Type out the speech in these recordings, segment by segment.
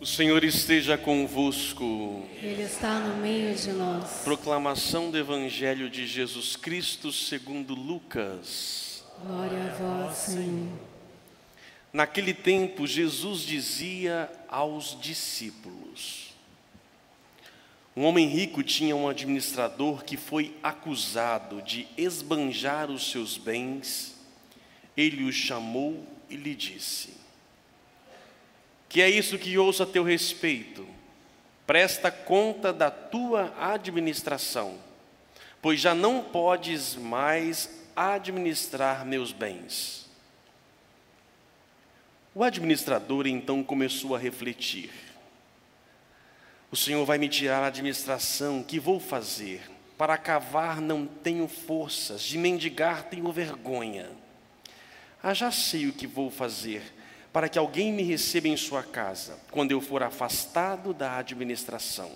O Senhor esteja convosco. Ele está no meio de nós. Proclamação do Evangelho de Jesus Cristo segundo Lucas. Glória a vós, Senhor. Naquele tempo, Jesus dizia aos discípulos: Um homem rico tinha um administrador que foi acusado de esbanjar os seus bens. Ele o chamou e lhe disse: que é isso que ouço a teu respeito. Presta conta da tua administração, pois já não podes mais administrar meus bens. O administrador então começou a refletir: O Senhor vai me tirar a administração, que vou fazer? Para cavar não tenho forças, de mendigar tenho vergonha. Ah, já sei o que vou fazer para que alguém me receba em sua casa, quando eu for afastado da administração.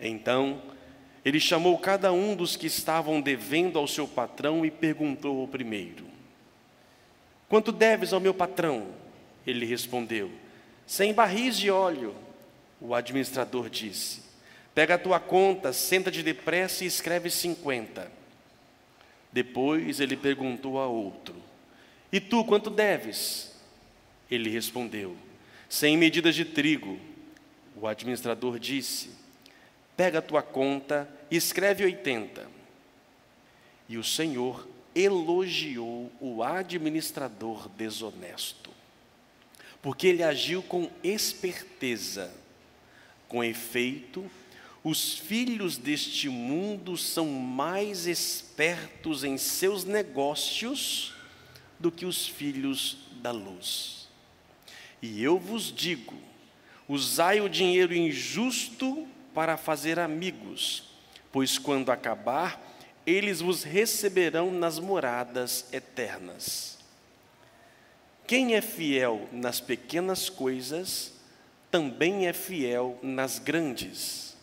Então, ele chamou cada um dos que estavam devendo ao seu patrão e perguntou ao primeiro: Quanto deves ao meu patrão? Ele respondeu: Cem barris de óleo. O administrador disse: Pega a tua conta, senta-te depressa e escreve cinquenta. Depois ele perguntou a outro: e tu quanto deves? Ele respondeu: Cem medidas de trigo. O administrador disse: Pega a tua conta e escreve oitenta. E o Senhor elogiou o administrador desonesto, porque ele agiu com esperteza. Com efeito, os filhos deste mundo são mais espertos em seus negócios do que os filhos da luz. E eu vos digo: usai o dinheiro injusto para fazer amigos, pois quando acabar, eles vos receberão nas moradas eternas. Quem é fiel nas pequenas coisas, também é fiel nas grandes.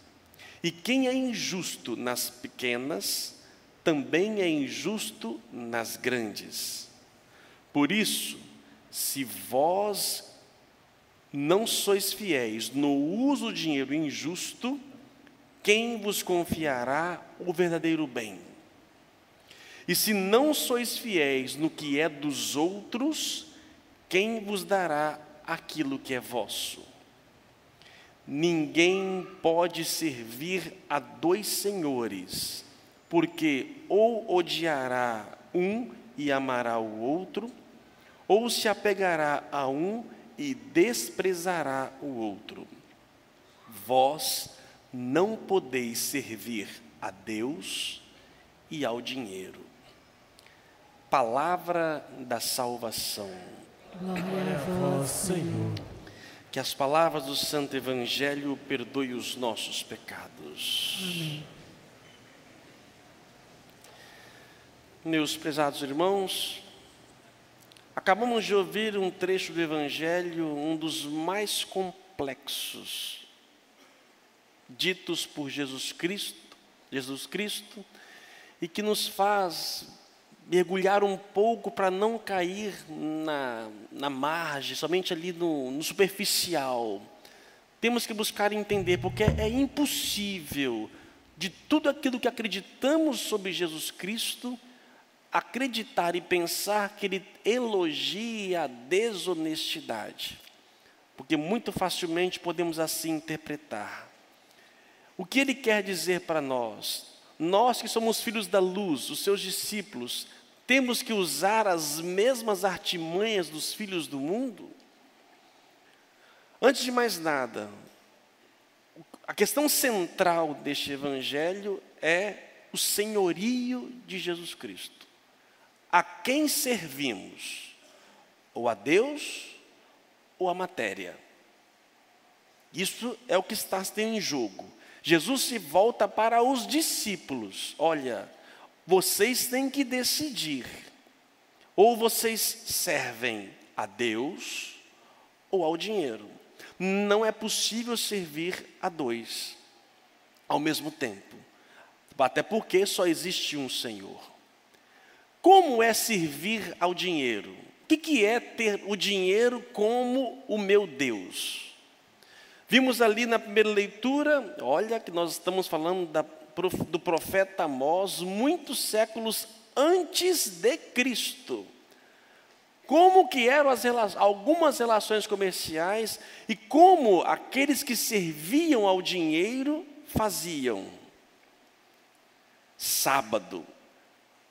E quem é injusto nas pequenas, também é injusto nas grandes. Por isso, se vós não sois fiéis no uso do dinheiro injusto, quem vos confiará o verdadeiro bem? E se não sois fiéis no que é dos outros, quem vos dará aquilo que é vosso? Ninguém pode servir a dois senhores, porque ou odiará um e amará o outro, ou se apegará a um e desprezará o outro. Vós não podeis servir a Deus e ao dinheiro. Palavra da salvação. Glória a vós, Senhor. Que as palavras do Santo Evangelho perdoem os nossos pecados. Amém. Meus prezados irmãos, Acabamos de ouvir um trecho do Evangelho, um dos mais complexos, ditos por Jesus Cristo, Jesus Cristo, e que nos faz mergulhar um pouco para não cair na, na margem, somente ali no, no superficial. Temos que buscar entender, porque é impossível, de tudo aquilo que acreditamos sobre Jesus Cristo, acreditar e pensar que ele elogia a desonestidade, porque muito facilmente podemos assim interpretar. O que ele quer dizer para nós? Nós que somos filhos da luz, os seus discípulos, temos que usar as mesmas artimanhas dos filhos do mundo? Antes de mais nada, a questão central deste evangelho é o senhorio de Jesus Cristo a quem servimos? Ou a Deus ou a matéria? Isso é o que está em jogo. Jesus se volta para os discípulos: olha, vocês têm que decidir. Ou vocês servem a Deus ou ao dinheiro. Não é possível servir a dois ao mesmo tempo. Até porque só existe um Senhor. Como é servir ao dinheiro? O que, é ter o dinheiro como o meu Deus? Vimos ali na primeira leitura, olha que nós estamos falando da, do profeta Amós, muitos séculos antes de Cristo. Como que eram as algumas relações comerciais e como aqueles que serviam ao dinheiro faziam. Sábado,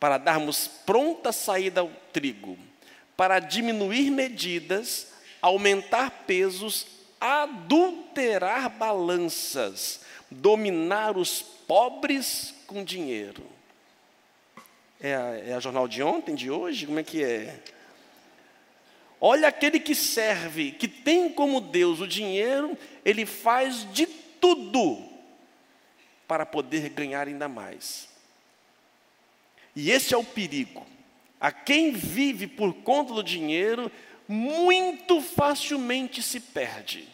para darmos pronta saída ao trigo, para diminuir medidas, aumentar pesos, adulterar balanças, dominar os pobres com dinheiro. É a, é a jornal de ontem, de hoje? Como é que é? Olha aquele que serve, que tem como Deus o dinheiro, ele faz de tudo para poder ganhar ainda mais. E esse é o perigo. A quem vive por conta do dinheiro, muito facilmente se perde.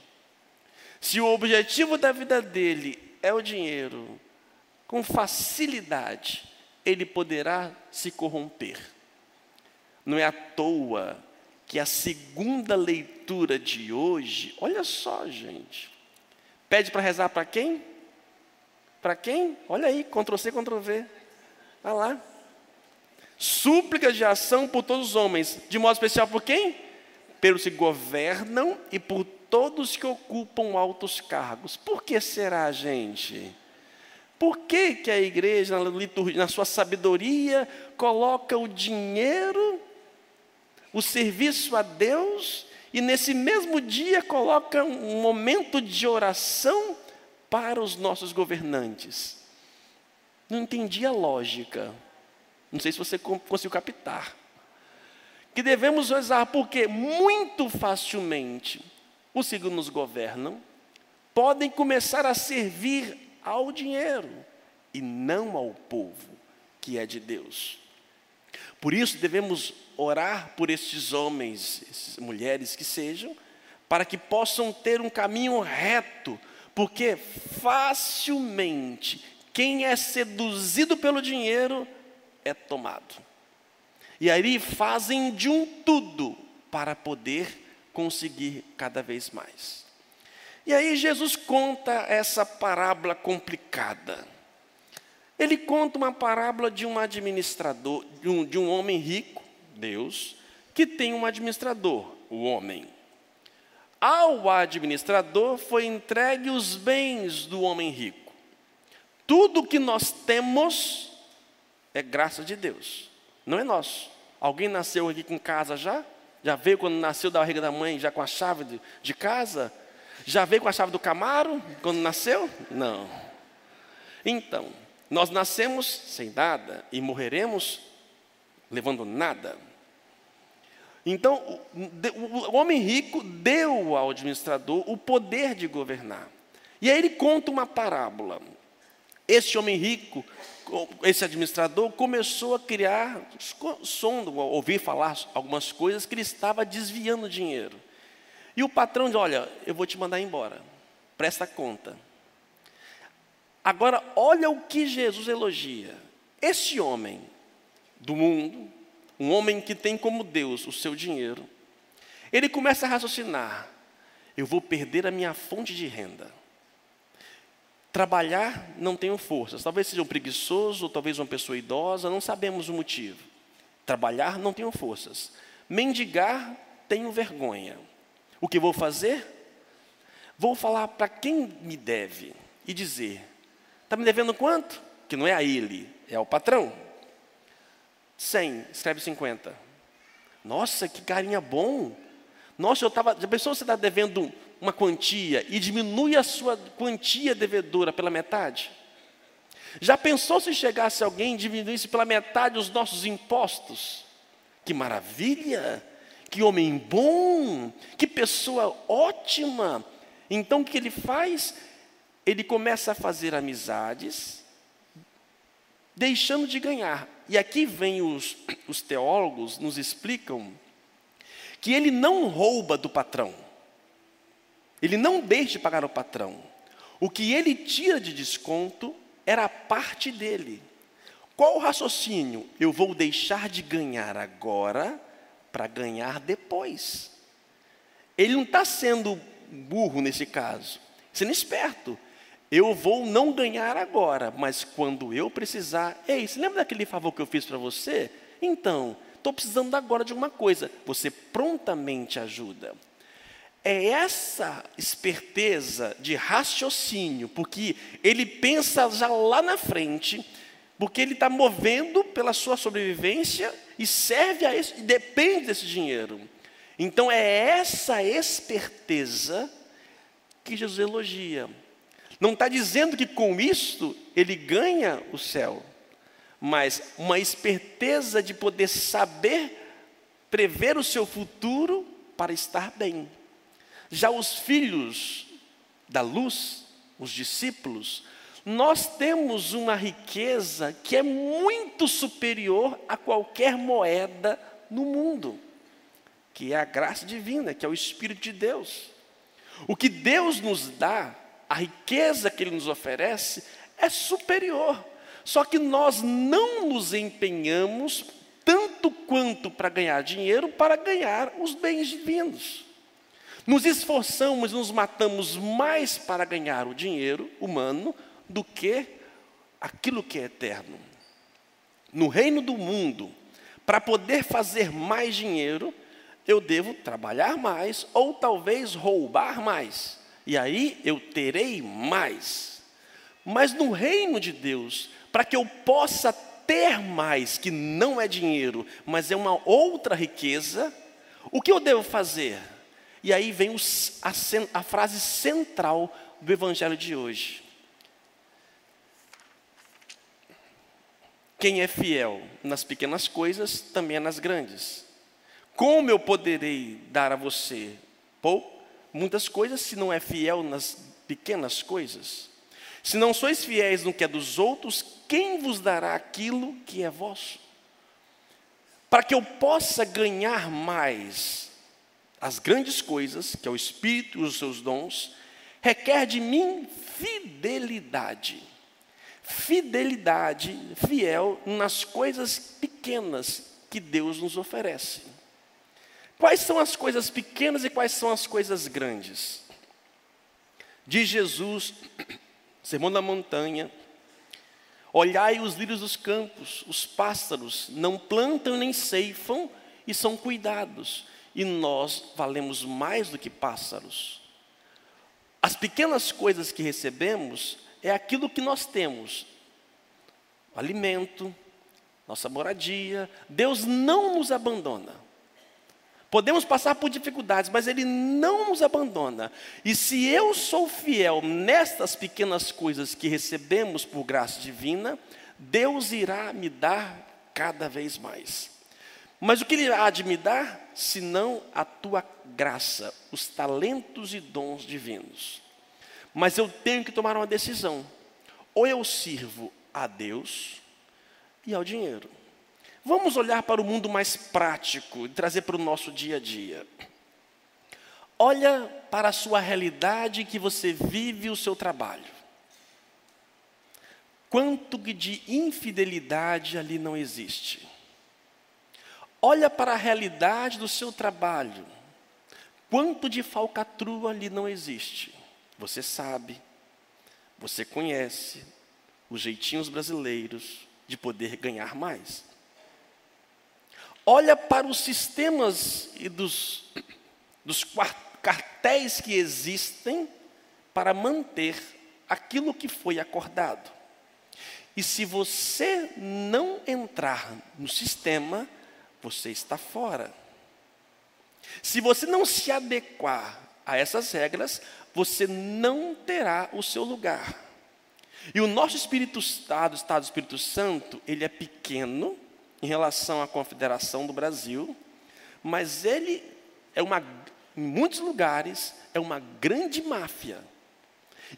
Se o objetivo da vida dele é o dinheiro, com facilidade ele poderá se corromper. Não é à toa que a segunda leitura de hoje, olha só, gente, pede para rezar para quem? Para quem? Olha aí, Ctrl C, Ctrl V. Vai lá. Súplicas de ação por todos os homens, de modo especial por quem? Pelos que governam e por todos que ocupam altos cargos. Por que será, gente? Por que, que a igreja, na, liturgia, na sua sabedoria, coloca o dinheiro, o serviço a Deus, e nesse mesmo dia coloca um momento de oração para os nossos governantes? Não entendi a lógica. Não sei se você conseguiu captar. Que devemos rezar porque muito facilmente os que nos governam podem começar a servir ao dinheiro e não ao povo que é de Deus. Por isso devemos orar por estes homens, mulheres que sejam, para que possam ter um caminho reto, porque facilmente quem é seduzido pelo dinheiro é tomado. E aí fazem de um tudo para poder conseguir cada vez mais. E aí Jesus conta essa parábola complicada. Ele conta uma parábola de um administrador, de um, de um homem rico, Deus, que tem um administrador, o homem. Ao administrador foi entregue os bens do homem rico. Tudo que nós temos é graça de Deus, não é nosso. Alguém nasceu aqui com casa já? Já veio quando nasceu da barriga da mãe, já com a chave de, de casa? Já veio com a chave do Camaro quando nasceu? Não. Então, nós nascemos sem nada e morreremos levando nada. Então, o, o homem rico deu ao administrador o poder de governar. E aí ele conta uma parábola. Esse homem rico esse administrador começou a criar som, ouvir falar algumas coisas que ele estava desviando dinheiro. E o patrão diz: Olha, eu vou te mandar embora, presta conta. Agora, olha o que Jesus elogia. Esse homem do mundo, um homem que tem como Deus o seu dinheiro, ele começa a raciocinar: eu vou perder a minha fonte de renda. Trabalhar não tenho forças. Talvez seja um preguiçoso, talvez uma pessoa idosa, não sabemos o motivo. Trabalhar não tenho forças. Mendigar tenho vergonha. O que vou fazer? Vou falar para quem me deve e dizer: está me devendo quanto? Que não é a ele, é ao patrão. 100, escreve 50. Nossa, que carinha bom. Nossa, eu estava. Já pensou você está devendo uma quantia e diminui a sua quantia devedora pela metade? Já pensou se chegasse alguém e diminuísse pela metade os nossos impostos? Que maravilha! Que homem bom! Que pessoa ótima! Então o que ele faz? Ele começa a fazer amizades, deixando de ganhar. E aqui vem os, os teólogos, nos explicam que ele não rouba do patrão. Ele não deixa de pagar o patrão. O que ele tira de desconto era a parte dele. Qual o raciocínio? Eu vou deixar de ganhar agora para ganhar depois. Ele não está sendo burro nesse caso, sendo esperto. Eu vou não ganhar agora, mas quando eu precisar. Ei, você lembra daquele favor que eu fiz para você? Então, estou precisando agora de alguma coisa. Você prontamente ajuda. É essa esperteza de raciocínio, porque ele pensa já lá na frente, porque ele está movendo pela sua sobrevivência e serve a isso, e depende desse dinheiro. Então é essa esperteza que Jesus elogia. Não está dizendo que com isto ele ganha o céu, mas uma esperteza de poder saber prever o seu futuro para estar bem. Já os filhos da luz, os discípulos, nós temos uma riqueza que é muito superior a qualquer moeda no mundo, que é a graça divina, que é o Espírito de Deus. O que Deus nos dá, a riqueza que Ele nos oferece, é superior. Só que nós não nos empenhamos tanto quanto para ganhar dinheiro para ganhar os bens divinos. Nos esforçamos, nos matamos mais para ganhar o dinheiro humano do que aquilo que é eterno. No reino do mundo, para poder fazer mais dinheiro, eu devo trabalhar mais ou talvez roubar mais. E aí eu terei mais. Mas no reino de Deus, para que eu possa ter mais, que não é dinheiro, mas é uma outra riqueza, o que eu devo fazer? E aí vem a, a frase central do evangelho de hoje. Quem é fiel nas pequenas coisas, também é nas grandes. Como eu poderei dar a você pouco, muitas coisas, se não é fiel nas pequenas coisas? Se não sois fiéis no que é dos outros, quem vos dará aquilo que é vosso? Para que eu possa ganhar mais as grandes coisas, que é o Espírito e os seus dons, requer de mim fidelidade. Fidelidade, fiel nas coisas pequenas que Deus nos oferece. Quais são as coisas pequenas e quais são as coisas grandes? Diz Jesus, Sermão da Montanha, Olhai os lírios dos campos, os pássaros, não plantam nem ceifam e são cuidados e nós valemos mais do que pássaros. As pequenas coisas que recebemos é aquilo que nós temos: o alimento, nossa moradia. Deus não nos abandona. Podemos passar por dificuldades, mas Ele não nos abandona. E se eu sou fiel nestas pequenas coisas que recebemos por graça divina, Deus irá me dar cada vez mais. Mas o que Ele há de me dar, senão a tua graça, os talentos e dons divinos? Mas eu tenho que tomar uma decisão. Ou eu sirvo a Deus e ao dinheiro. Vamos olhar para o mundo mais prático e trazer para o nosso dia a dia. Olha para a sua realidade que você vive o seu trabalho. Quanto de infidelidade ali não existe? Olha para a realidade do seu trabalho. Quanto de falcatrua ali não existe? Você sabe, você conhece os jeitinhos brasileiros de poder ganhar mais. Olha para os sistemas e dos, dos cartéis que existem para manter aquilo que foi acordado. E se você não entrar no sistema, você está fora. Se você não se adequar a essas regras, você não terá o seu lugar. E o nosso Espírito Estado, Estado do Espírito Santo, ele é pequeno em relação à Confederação do Brasil, mas ele é uma, em muitos lugares, é uma grande máfia.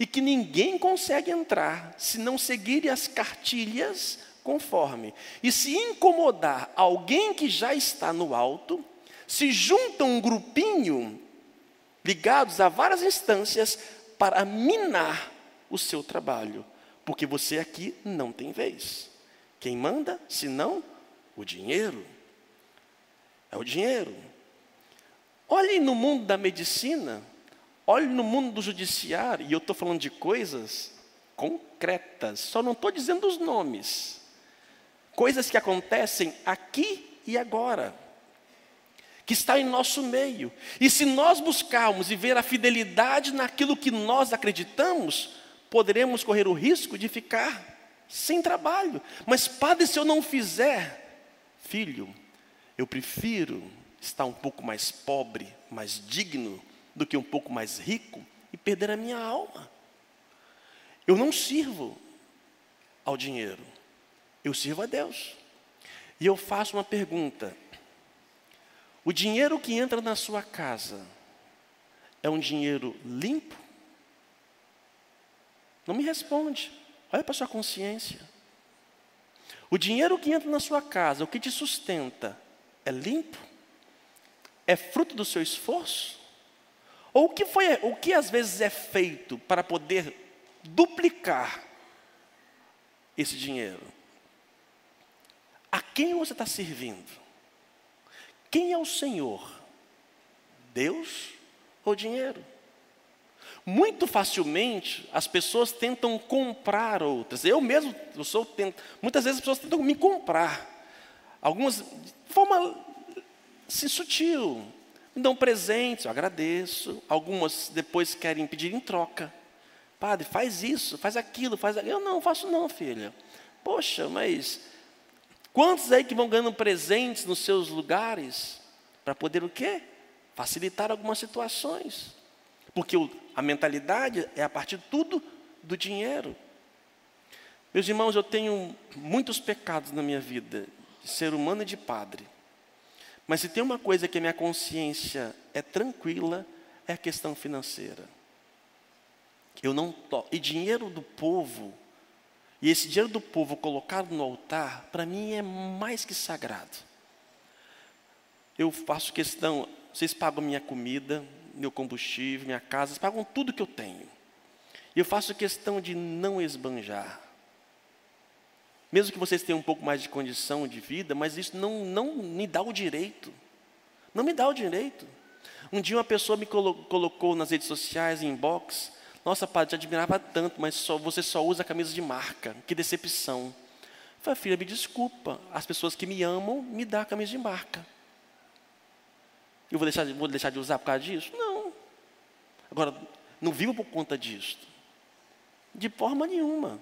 E que ninguém consegue entrar se não seguirem as cartilhas conforme. E se incomodar alguém que já está no alto, se junta um grupinho ligados a várias instâncias para minar o seu trabalho, porque você aqui não tem vez. Quem manda, se não o dinheiro? É o dinheiro. Olhe no mundo da medicina, olhe no mundo do judiciário, e eu estou falando de coisas concretas, só não estou dizendo os nomes. Coisas que acontecem aqui e agora, que está em nosso meio. E se nós buscarmos e ver a fidelidade naquilo que nós acreditamos, poderemos correr o risco de ficar sem trabalho. Mas, padre, se eu não fizer, filho, eu prefiro estar um pouco mais pobre, mais digno, do que um pouco mais rico e perder a minha alma. Eu não sirvo ao dinheiro, eu sirvo a Deus. E eu faço uma pergunta: o dinheiro que entra na sua casa é um dinheiro limpo? Não me responde. Olha para a sua consciência. O dinheiro que entra na sua casa, o que te sustenta, é limpo? É fruto do seu esforço? Ou o que foi, o que às vezes é feito para poder duplicar esse dinheiro? A quem você está servindo? Quem é o Senhor? Deus ou dinheiro? Muito facilmente as pessoas tentam comprar outras. Eu mesmo, eu sou, tento, muitas vezes as pessoas tentam me comprar. Algumas de forma assim, sutil. Me dão presentes, eu agradeço. Algumas depois querem pedir em troca. Padre, faz isso, faz aquilo, faz aquilo. Eu não faço não, filha. Poxa, mas Quantos aí que vão ganhando presentes nos seus lugares para poder o quê? Facilitar algumas situações. Porque o, a mentalidade é a partir de tudo do dinheiro. Meus irmãos, eu tenho muitos pecados na minha vida, de ser humano e de padre. Mas se tem uma coisa que a minha consciência é tranquila, é a questão financeira. Eu não to... E dinheiro do povo e esse dinheiro do povo colocado no altar, para mim é mais que sagrado. Eu faço questão, vocês pagam minha comida, meu combustível, minha casa, vocês pagam tudo que eu tenho. E eu faço questão de não esbanjar. Mesmo que vocês tenham um pouco mais de condição de vida, mas isso não, não me dá o direito. Não me dá o direito. Um dia uma pessoa me colocou nas redes sociais, em inbox, nossa, padre, te admirava tanto, mas só, você só usa camisa de marca. Que decepção. Eu falei, filha, me desculpa. As pessoas que me amam me dão camisa de marca. Eu vou deixar, vou deixar de usar por causa disso? Não. Agora, não vivo por conta disso. De forma nenhuma.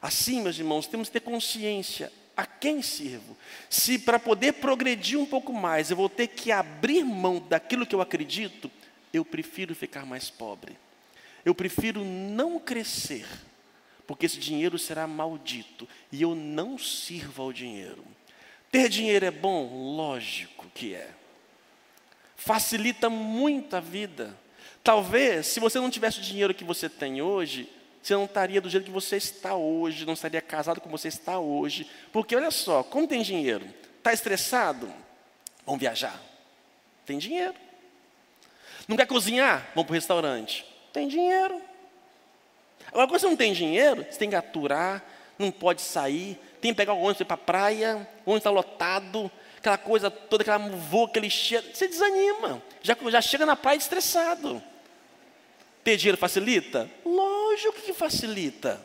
Assim, meus irmãos, temos que ter consciência a quem sirvo. Se para poder progredir um pouco mais eu vou ter que abrir mão daquilo que eu acredito, eu prefiro ficar mais pobre. Eu prefiro não crescer, porque esse dinheiro será maldito e eu não sirvo ao dinheiro. Ter dinheiro é bom? Lógico que é. Facilita muito a vida. Talvez, se você não tivesse o dinheiro que você tem hoje, você não estaria do jeito que você está hoje, não estaria casado como você está hoje. Porque olha só, como tem dinheiro? Está estressado? Vamos viajar. Tem dinheiro. Não quer cozinhar? Vamos para o restaurante. Tem dinheiro. Agora, quando você não tem dinheiro, você tem que aturar, não pode sair, tem que pegar o ônibus para a praia, o ônibus está lotado, aquela coisa toda, aquela voa, aquele cheiro, você desanima, já, já chega na praia estressado. Ter dinheiro facilita? Lógico que facilita.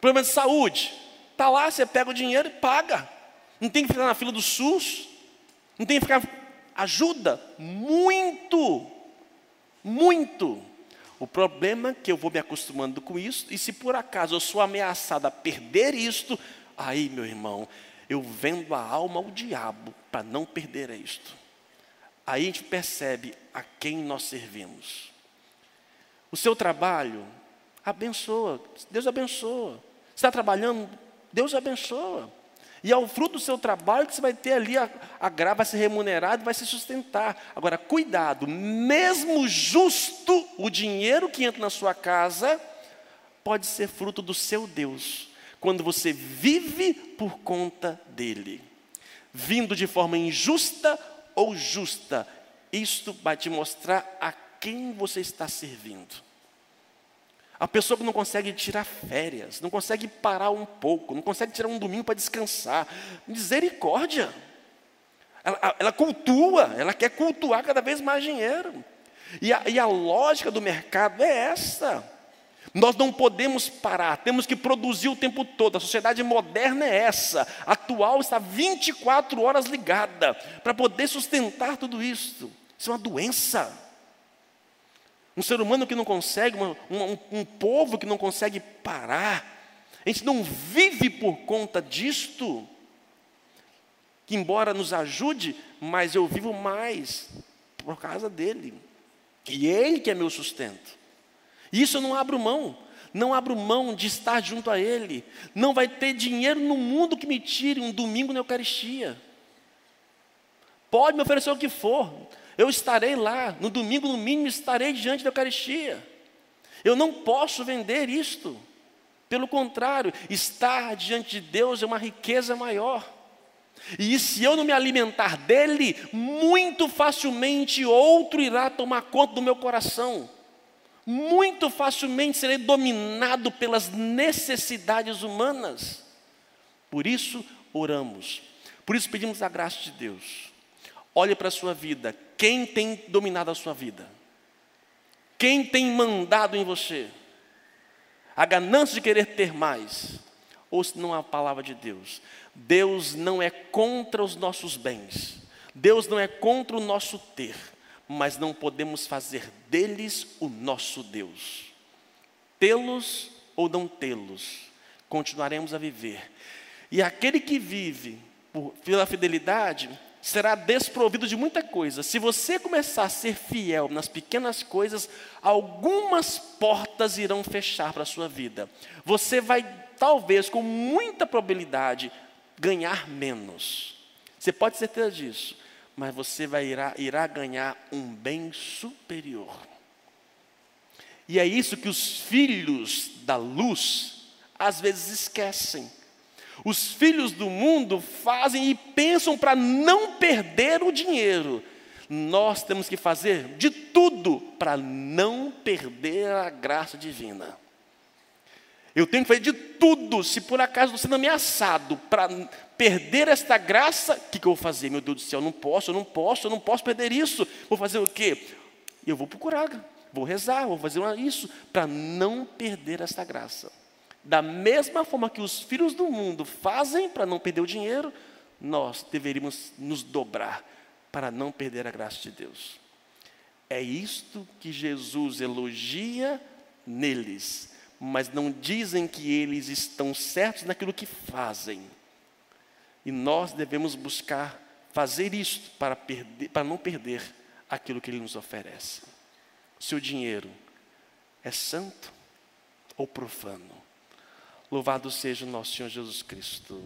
Problema de saúde, está lá, você pega o dinheiro e paga. Não tem que ficar na fila do SUS, não tem que ficar. Ajuda muito, muito. O problema é que eu vou me acostumando com isso, e se por acaso eu sou ameaçado a perder isto, aí, meu irmão, eu vendo a alma ao diabo para não perder isto. Aí a gente percebe a quem nós servimos. O seu trabalho, abençoa, Deus abençoa. Está trabalhando, Deus abençoa. E ao fruto do seu trabalho que você vai ter ali, a, a grava vai ser remunerado e vai se sustentar. Agora, cuidado, mesmo justo, o dinheiro que entra na sua casa pode ser fruto do seu Deus, quando você vive por conta dele. Vindo de forma injusta ou justa, isto vai te mostrar a quem você está servindo. A pessoa que não consegue tirar férias, não consegue parar um pouco, não consegue tirar um domingo para descansar. Misericórdia. Ela, ela cultua, ela quer cultuar cada vez mais dinheiro. E a, e a lógica do mercado é essa. Nós não podemos parar, temos que produzir o tempo todo. A sociedade moderna é essa, atual está 24 horas ligada para poder sustentar tudo isso. Isso é uma doença. Um ser humano que não consegue, uma, um, um povo que não consegue parar. A gente não vive por conta disto. Que embora nos ajude, mas eu vivo mais por causa dele. E ele que é meu sustento. Isso eu não abro mão. Não abro mão de estar junto a Ele. Não vai ter dinheiro no mundo que me tire um domingo na Eucaristia. Pode me oferecer o que for. Eu estarei lá. No domingo, no mínimo, estarei diante da Eucaristia. Eu não posso vender isto. Pelo contrário, estar diante de Deus é uma riqueza maior. E se eu não me alimentar dele, muito facilmente outro irá tomar conta do meu coração muito facilmente serei dominado pelas necessidades humanas. Por isso, oramos. Por isso, pedimos a graça de Deus. Olhe para a sua vida. Quem tem dominado a sua vida? Quem tem mandado em você? A ganância de querer ter mais? Ou se não a palavra de Deus? Deus não é contra os nossos bens. Deus não é contra o nosso ter mas não podemos fazer deles o nosso Deus. Tê-los ou não tê-los, continuaremos a viver. E aquele que vive pela fidelidade será desprovido de muita coisa. Se você começar a ser fiel nas pequenas coisas, algumas portas irão fechar para a sua vida. Você vai, talvez, com muita probabilidade, ganhar menos. Você pode ter certeza disso mas você vai irá, irá ganhar um bem superior. E é isso que os filhos da luz às vezes esquecem. Os filhos do mundo fazem e pensam para não perder o dinheiro. Nós temos que fazer de tudo para não perder a graça divina. Eu tenho que fazer de tudo, se por acaso estou sendo ameaçado, para perder esta graça, o que, que eu vou fazer? Meu Deus do céu, eu não posso, eu não posso, eu não posso perder isso. Vou fazer o quê? Eu vou procurar, vou rezar, vou fazer isso, para não perder esta graça. Da mesma forma que os filhos do mundo fazem para não perder o dinheiro, nós deveríamos nos dobrar para não perder a graça de Deus. É isto que Jesus elogia neles mas não dizem que eles estão certos naquilo que fazem. E nós devemos buscar fazer isto para, perder, para não perder aquilo que Ele nos oferece. Seu dinheiro é santo ou profano? Louvado seja o nosso Senhor Jesus Cristo.